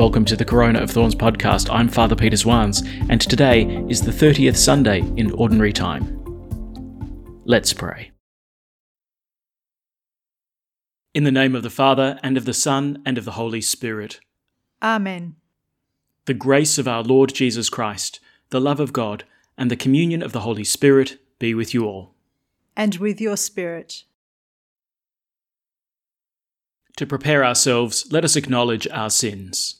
welcome to the Corona of Thorns podcast. I'm Father Peter Swans, and today is the 30th Sunday in Ordinary Time. Let's pray. In the name of the Father, and of the Son, and of the Holy Spirit. Amen. The grace of our Lord Jesus Christ, the love of God, and the communion of the Holy Spirit be with you all. And with your spirit. To prepare ourselves, let us acknowledge our sins.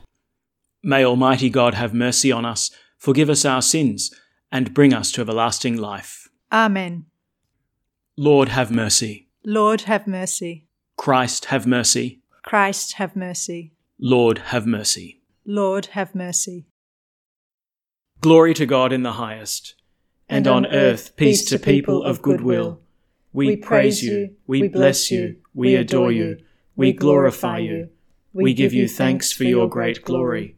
May Almighty God have mercy on us, forgive us our sins, and bring us to everlasting life. Amen. Lord, have mercy. Lord, have mercy. Christ, have mercy. Christ, have mercy. Lord, have mercy. Lord, have mercy. Glory to God in the highest, and, and on, on earth peace to people of good will. We praise you, we bless you, we adore you, we glorify you, we give you thanks for your great glory.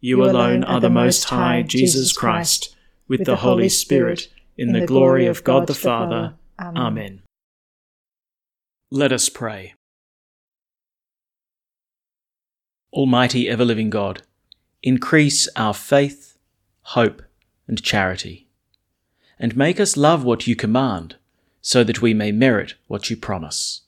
you alone are the Most High Jesus Christ, with the Holy Spirit, in the glory of God the Father. Amen. Let us pray. Almighty ever living God, increase our faith, hope, and charity, and make us love what you command, so that we may merit what you promise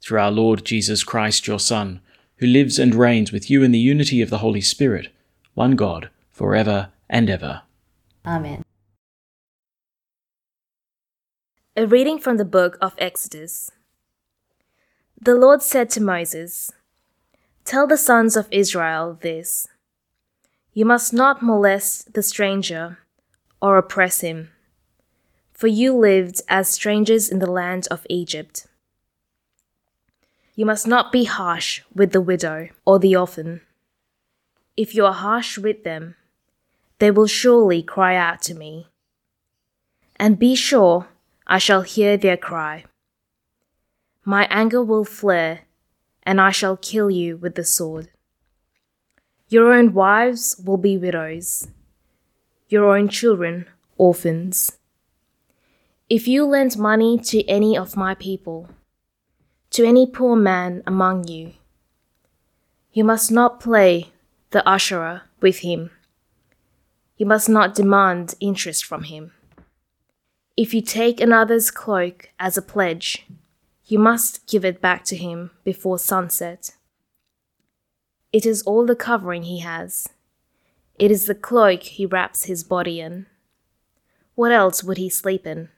through our Lord Jesus Christ, your Son, who lives and reigns with you in the unity of the Holy Spirit, one God, for ever and ever. Amen. A reading from the book of Exodus. The Lord said to Moses, Tell the sons of Israel this You must not molest the stranger or oppress him, for you lived as strangers in the land of Egypt. You must not be harsh with the widow or the orphan. If you are harsh with them, they will surely cry out to me. And be sure I shall hear their cry. My anger will flare, and I shall kill you with the sword. Your own wives will be widows, your own children orphans. If you lend money to any of my people, to any poor man among you. You must not play the usurer with him. You must not demand interest from him. If you take another's cloak as a pledge, you must give it back to him before sunset. It is all the covering he has. It is the cloak he wraps his body in. What else would he sleep in?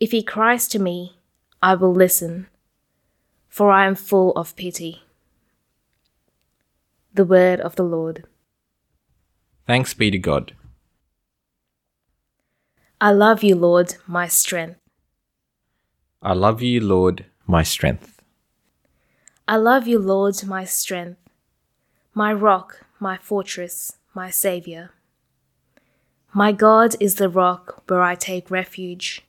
If he cries to me, I will listen, for I am full of pity. The word of the Lord. Thanks be to God. I love you, Lord, my strength. I love you, Lord, my strength. I love you, Lord, my strength, my rock, my fortress, my Saviour. My God is the rock where I take refuge,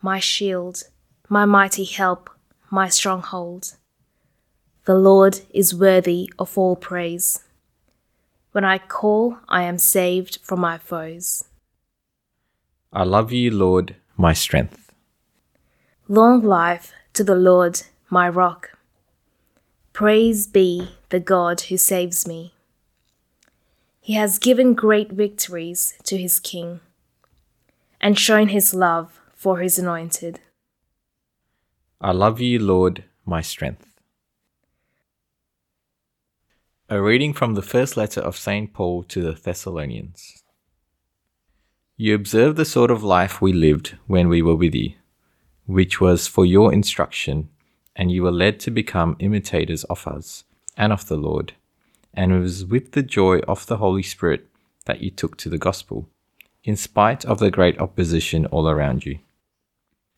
my shield my mighty help, my stronghold. The Lord is worthy of all praise. When I call, I am saved from my foes. I love you, Lord, my strength. Long life to the Lord, my rock. Praise be the God who saves me. He has given great victories to his king and shown his love for his anointed. I love you, Lord, my strength. A reading from the first letter of St. Paul to the Thessalonians. You observe the sort of life we lived when we were with you, which was for your instruction, and you were led to become imitators of us and of the Lord, and it was with the joy of the Holy Spirit that you took to the gospel, in spite of the great opposition all around you.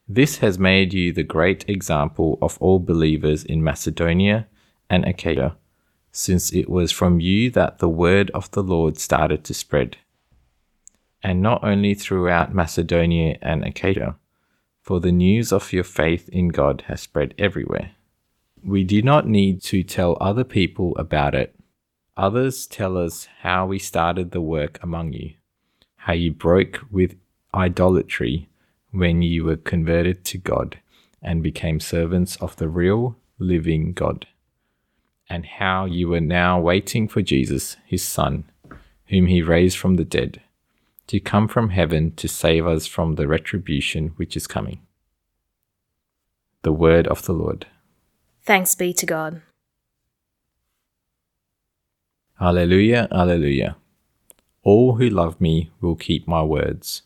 This has made you the great example of all believers in Macedonia and Achaia, since it was from you that the word of the Lord started to spread and not only throughout Macedonia and Achaia, for the news of your faith in God has spread everywhere. We do not need to tell other people about it. Others tell us how we started the work among you, how you broke with idolatry when you were converted to God and became servants of the real, living God, and how you are now waiting for Jesus, his Son, whom he raised from the dead to come from heaven to save us from the retribution which is coming. The word of the Lord. Thanks be to God. Alleluia, Alleluia. All who love me will keep my words,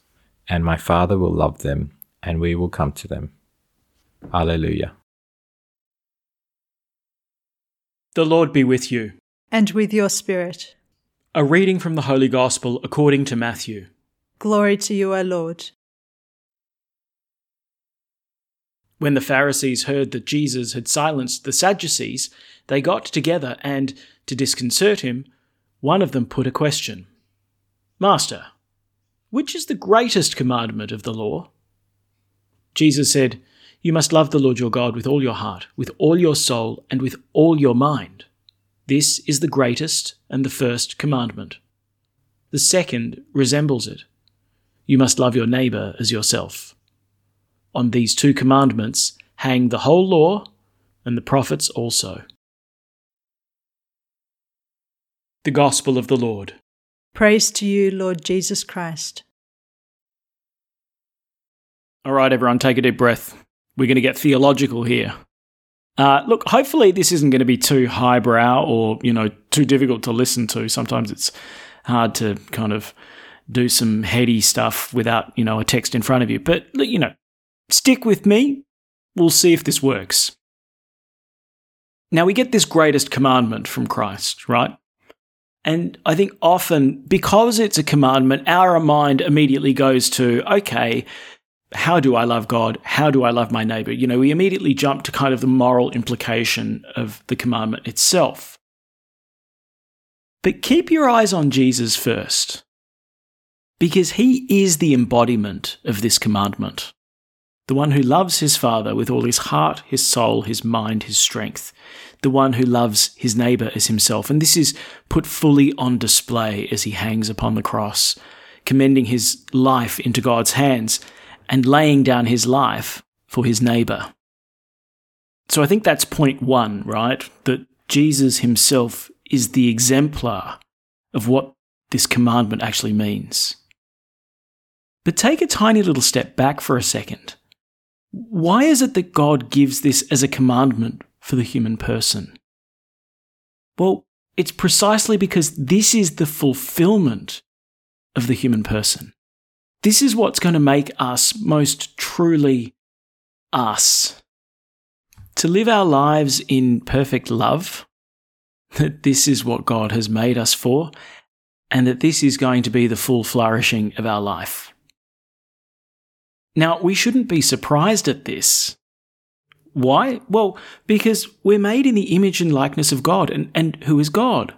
and my Father will love them, and we will come to them. Alleluia. The Lord be with you. And with your spirit. A reading from the Holy Gospel according to Matthew. Glory to you, O Lord. When the Pharisees heard that Jesus had silenced the Sadducees, they got together and, to disconcert him, one of them put a question Master, which is the greatest commandment of the law? Jesus said, You must love the Lord your God with all your heart, with all your soul, and with all your mind. This is the greatest and the first commandment. The second resembles it. You must love your neighbour as yourself. On these two commandments hang the whole law and the prophets also. The Gospel of the Lord. Praise to you, Lord Jesus Christ. All right, everyone, take a deep breath. We're going to get theological here. Uh, look, hopefully this isn't going to be too highbrow or you know too difficult to listen to. Sometimes it's hard to kind of do some heady stuff without you know a text in front of you. But you know, stick with me. We'll see if this works. Now we get this greatest commandment from Christ, right? And I think often, because it's a commandment, our mind immediately goes to, okay, how do I love God? How do I love my neighbor? You know, we immediately jump to kind of the moral implication of the commandment itself. But keep your eyes on Jesus first, because he is the embodiment of this commandment. The one who loves his Father with all his heart, his soul, his mind, his strength. The one who loves his neighbor as himself. And this is put fully on display as he hangs upon the cross, commending his life into God's hands and laying down his life for his neighbor. So I think that's point one, right? That Jesus himself is the exemplar of what this commandment actually means. But take a tiny little step back for a second. Why is it that God gives this as a commandment for the human person? Well, it's precisely because this is the fulfillment of the human person. This is what's going to make us most truly us. To live our lives in perfect love, that this is what God has made us for, and that this is going to be the full flourishing of our life. Now, we shouldn't be surprised at this. Why? Well, because we're made in the image and likeness of God. And, and who is God?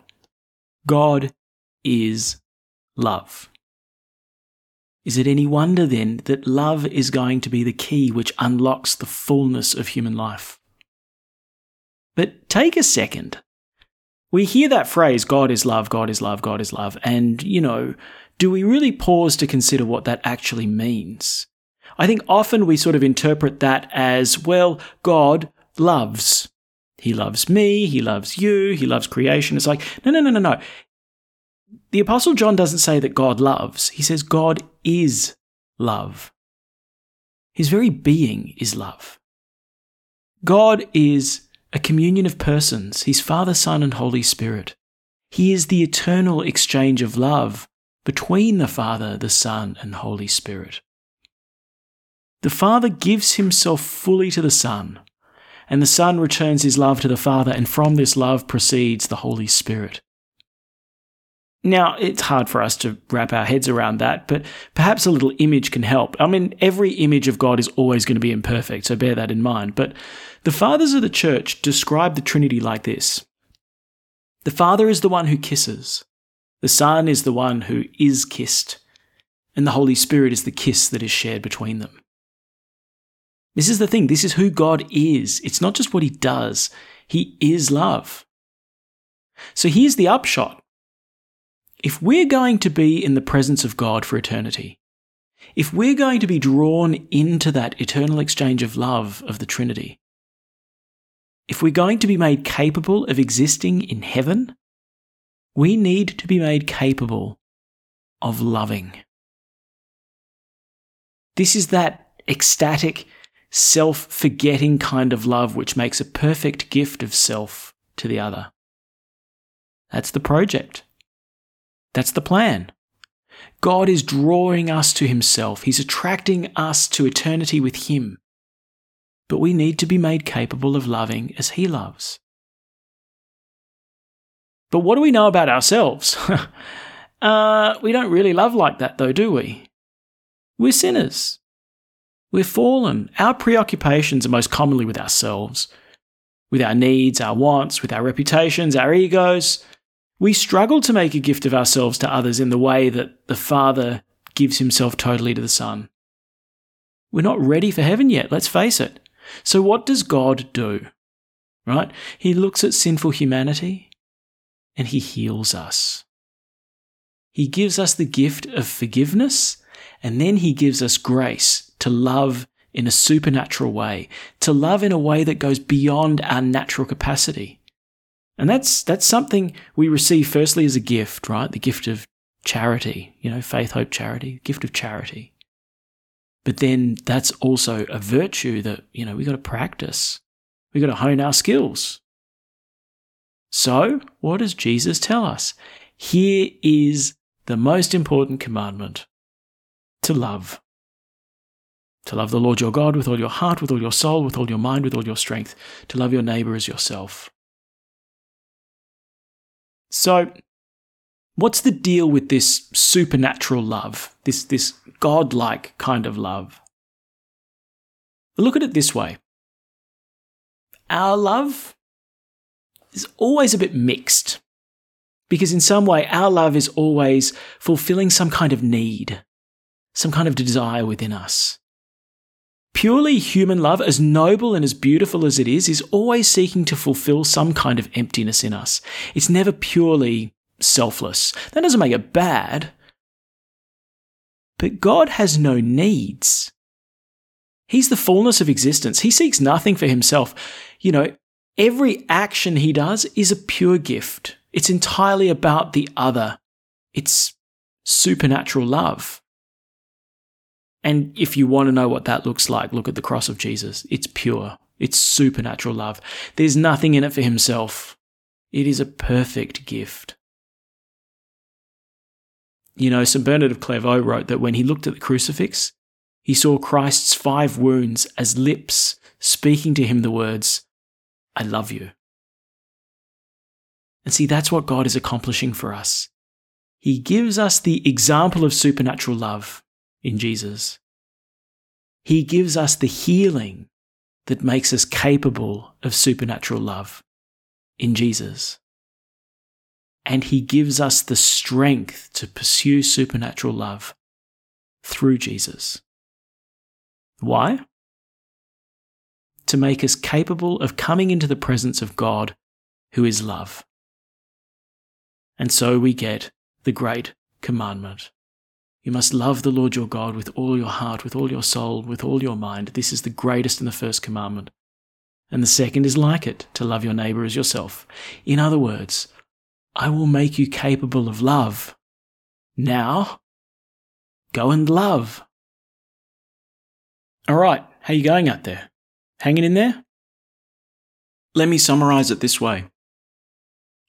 God is love. Is it any wonder then that love is going to be the key which unlocks the fullness of human life? But take a second. We hear that phrase, God is love, God is love, God is love, and, you know, do we really pause to consider what that actually means? I think often we sort of interpret that as, well, God loves. He loves me, he loves you, he loves creation. It's like, no, no, no, no, no. The Apostle John doesn't say that God loves, he says God is love. His very being is love. God is a communion of persons. He's Father, Son, and Holy Spirit. He is the eternal exchange of love between the Father, the Son, and Holy Spirit. The Father gives himself fully to the Son, and the Son returns his love to the Father, and from this love proceeds the Holy Spirit. Now, it's hard for us to wrap our heads around that, but perhaps a little image can help. I mean, every image of God is always going to be imperfect, so bear that in mind. But the fathers of the church describe the Trinity like this The Father is the one who kisses, the Son is the one who is kissed, and the Holy Spirit is the kiss that is shared between them. This is the thing. This is who God is. It's not just what he does. He is love. So here's the upshot. If we're going to be in the presence of God for eternity, if we're going to be drawn into that eternal exchange of love of the Trinity, if we're going to be made capable of existing in heaven, we need to be made capable of loving. This is that ecstatic, self forgetting kind of love which makes a perfect gift of self to the other. That's the project. That's the plan. God is drawing us to Himself. He's attracting us to eternity with Him. But we need to be made capable of loving as He loves. But what do we know about ourselves? uh, we don't really love like that, though, do we? We're sinners. We're fallen. Our preoccupations are most commonly with ourselves, with our needs, our wants, with our reputations, our egos, we struggle to make a gift of ourselves to others in the way that the Father gives himself totally to the Son. We're not ready for heaven yet, let's face it. So, what does God do? Right? He looks at sinful humanity and he heals us. He gives us the gift of forgiveness and then he gives us grace to love in a supernatural way, to love in a way that goes beyond our natural capacity. And that's that's something we receive firstly as a gift, right? The gift of charity, you know, faith, hope, charity, gift of charity. But then that's also a virtue that, you know, we've got to practice. We've got to hone our skills. So, what does Jesus tell us? Here is the most important commandment to love. To love the Lord your God with all your heart, with all your soul, with all your mind, with all your strength. To love your neighbor as yourself. So, what's the deal with this supernatural love, this, this godlike kind of love? Look at it this way our love is always a bit mixed. Because in some way, our love is always fulfilling some kind of need, some kind of desire within us. Purely human love, as noble and as beautiful as it is, is always seeking to fulfill some kind of emptiness in us. It's never purely selfless. That doesn't make it bad. But God has no needs. He's the fullness of existence. He seeks nothing for himself. You know, every action he does is a pure gift. It's entirely about the other. It's supernatural love. And if you want to know what that looks like, look at the cross of Jesus. It's pure, it's supernatural love. There's nothing in it for himself. It is a perfect gift. You know, St. Bernard of Clairvaux wrote that when he looked at the crucifix, he saw Christ's five wounds as lips speaking to him the words, I love you. And see, that's what God is accomplishing for us. He gives us the example of supernatural love in Jesus. He gives us the healing that makes us capable of supernatural love in Jesus. And He gives us the strength to pursue supernatural love through Jesus. Why? To make us capable of coming into the presence of God, who is love. And so we get the great commandment. You must love the Lord your God with all your heart, with all your soul, with all your mind. This is the greatest and the first commandment. And the second is like it, to love your neighbor as yourself. In other words, I will make you capable of love. Now, go and love. All right, how you going out there? Hanging in there? Let me summarize it this way.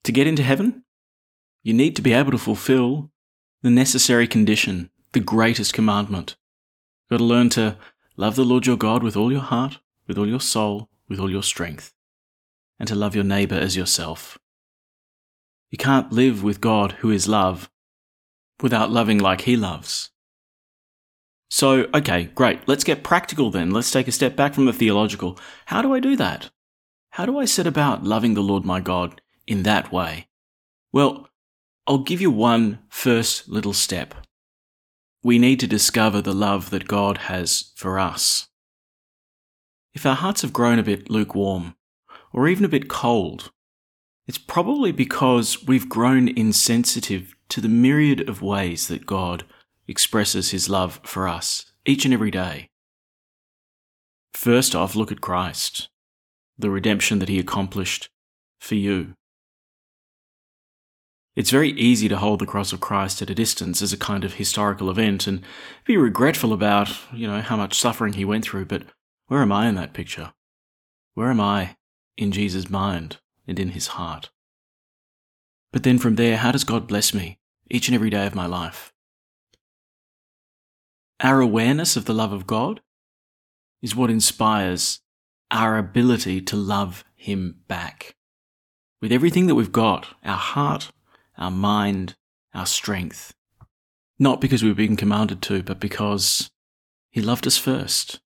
To get into heaven, You need to be able to fulfill the necessary condition, the greatest commandment. You've got to learn to love the Lord your God with all your heart, with all your soul, with all your strength, and to love your neighbour as yourself. You can't live with God, who is love, without loving like He loves. So, okay, great. Let's get practical then. Let's take a step back from the theological. How do I do that? How do I set about loving the Lord my God in that way? Well, I'll give you one first little step. We need to discover the love that God has for us. If our hearts have grown a bit lukewarm, or even a bit cold, it's probably because we've grown insensitive to the myriad of ways that God expresses his love for us each and every day. First off, look at Christ, the redemption that he accomplished for you. It's very easy to hold the cross of Christ at a distance as a kind of historical event and be regretful about, you know, how much suffering he went through, but where am I in that picture? Where am I in Jesus' mind and in his heart? But then from there, how does God bless me each and every day of my life? Our awareness of the love of God is what inspires our ability to love him back. With everything that we've got, our heart, our mind, our strength. Not because we've been commanded to, but because He loved us first.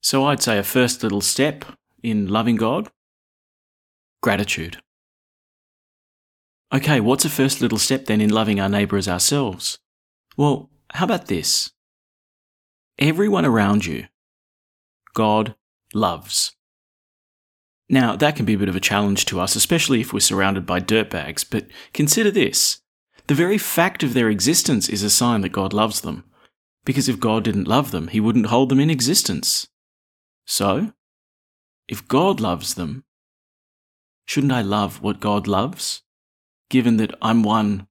So I'd say a first little step in loving God gratitude. Okay, what's a first little step then in loving our neighbour as ourselves? Well, how about this? Everyone around you, God loves. Now, that can be a bit of a challenge to us, especially if we're surrounded by dirtbags, but consider this. The very fact of their existence is a sign that God loves them. Because if God didn't love them, he wouldn't hold them in existence. So, if God loves them, shouldn't I love what God loves, given that I'm one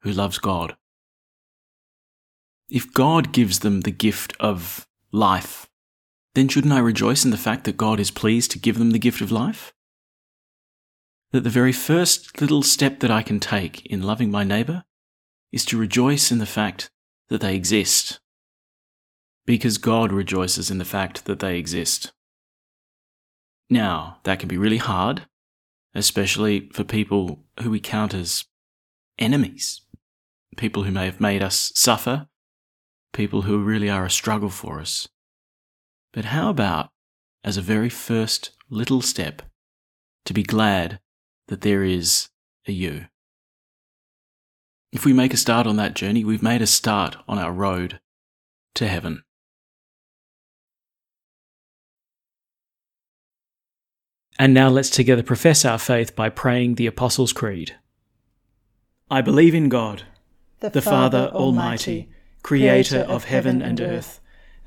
who loves God? If God gives them the gift of life, then shouldn't I rejoice in the fact that God is pleased to give them the gift of life? That the very first little step that I can take in loving my neighbour is to rejoice in the fact that they exist, because God rejoices in the fact that they exist. Now, that can be really hard, especially for people who we count as enemies, people who may have made us suffer, people who really are a struggle for us. But how about, as a very first little step, to be glad that there is a you? If we make a start on that journey, we've made a start on our road to heaven. And now let's together profess our faith by praying the Apostles' Creed. I believe in God, the, the Father Almighty, creator of heaven and earth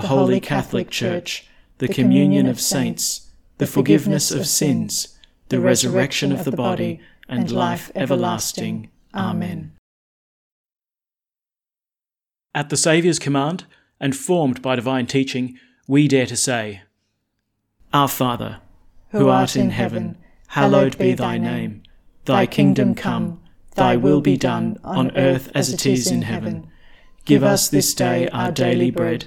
the Holy Catholic Church, the communion of saints, the forgiveness of sins, the resurrection of the body, and life everlasting. Amen. At the Saviour's command, and formed by divine teaching, we dare to say, Our Father, who art in heaven, hallowed be thy name. Thy kingdom come, thy will be done, on earth as it is in heaven. Give us this day our daily bread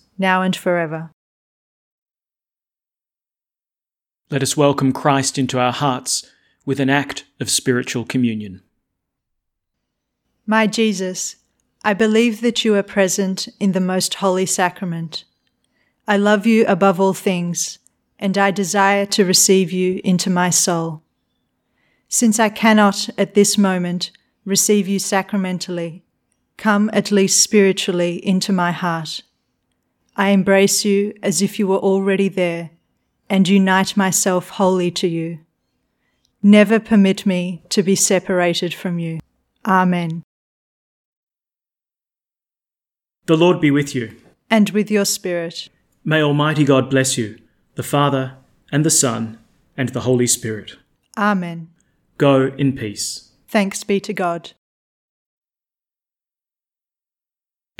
now and forever. Let us welcome Christ into our hearts with an act of spiritual communion. My Jesus, I believe that you are present in the most holy sacrament. I love you above all things, and I desire to receive you into my soul. Since I cannot at this moment receive you sacramentally, come at least spiritually into my heart. I embrace you as if you were already there and unite myself wholly to you. Never permit me to be separated from you. Amen. The Lord be with you. And with your spirit. May Almighty God bless you, the Father, and the Son, and the Holy Spirit. Amen. Go in peace. Thanks be to God.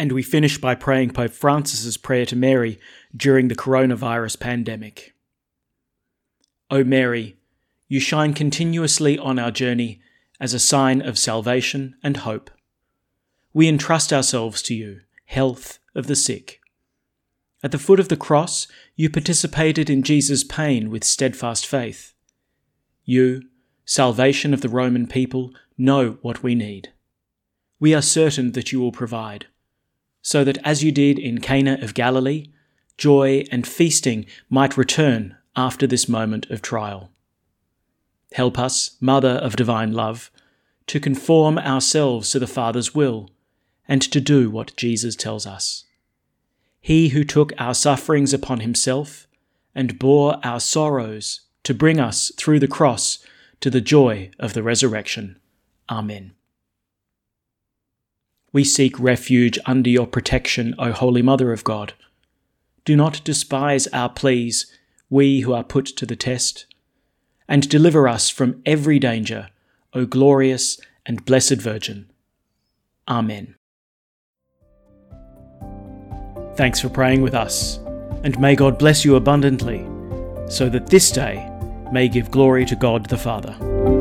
And we finish by praying Pope Francis's prayer to Mary during the coronavirus pandemic. O Mary, you shine continuously on our journey as a sign of salvation and hope. We entrust ourselves to you, health of the sick. At the foot of the cross, you participated in Jesus' pain with steadfast faith. You, salvation of the Roman people, know what we need. We are certain that you will provide, so that as you did in Cana of Galilee, joy and feasting might return after this moment of trial. Help us, Mother of Divine Love, to conform ourselves to the Father's will and to do what Jesus tells us. He who took our sufferings upon himself and bore our sorrows to bring us through the cross to the joy of the resurrection. Amen. We seek refuge under your protection, O Holy Mother of God. Do not despise our pleas we who are put to the test, and deliver us from every danger, O glorious and blessed Virgin. Amen. Thanks for praying with us, and may God bless you abundantly, so that this day may give glory to God the Father.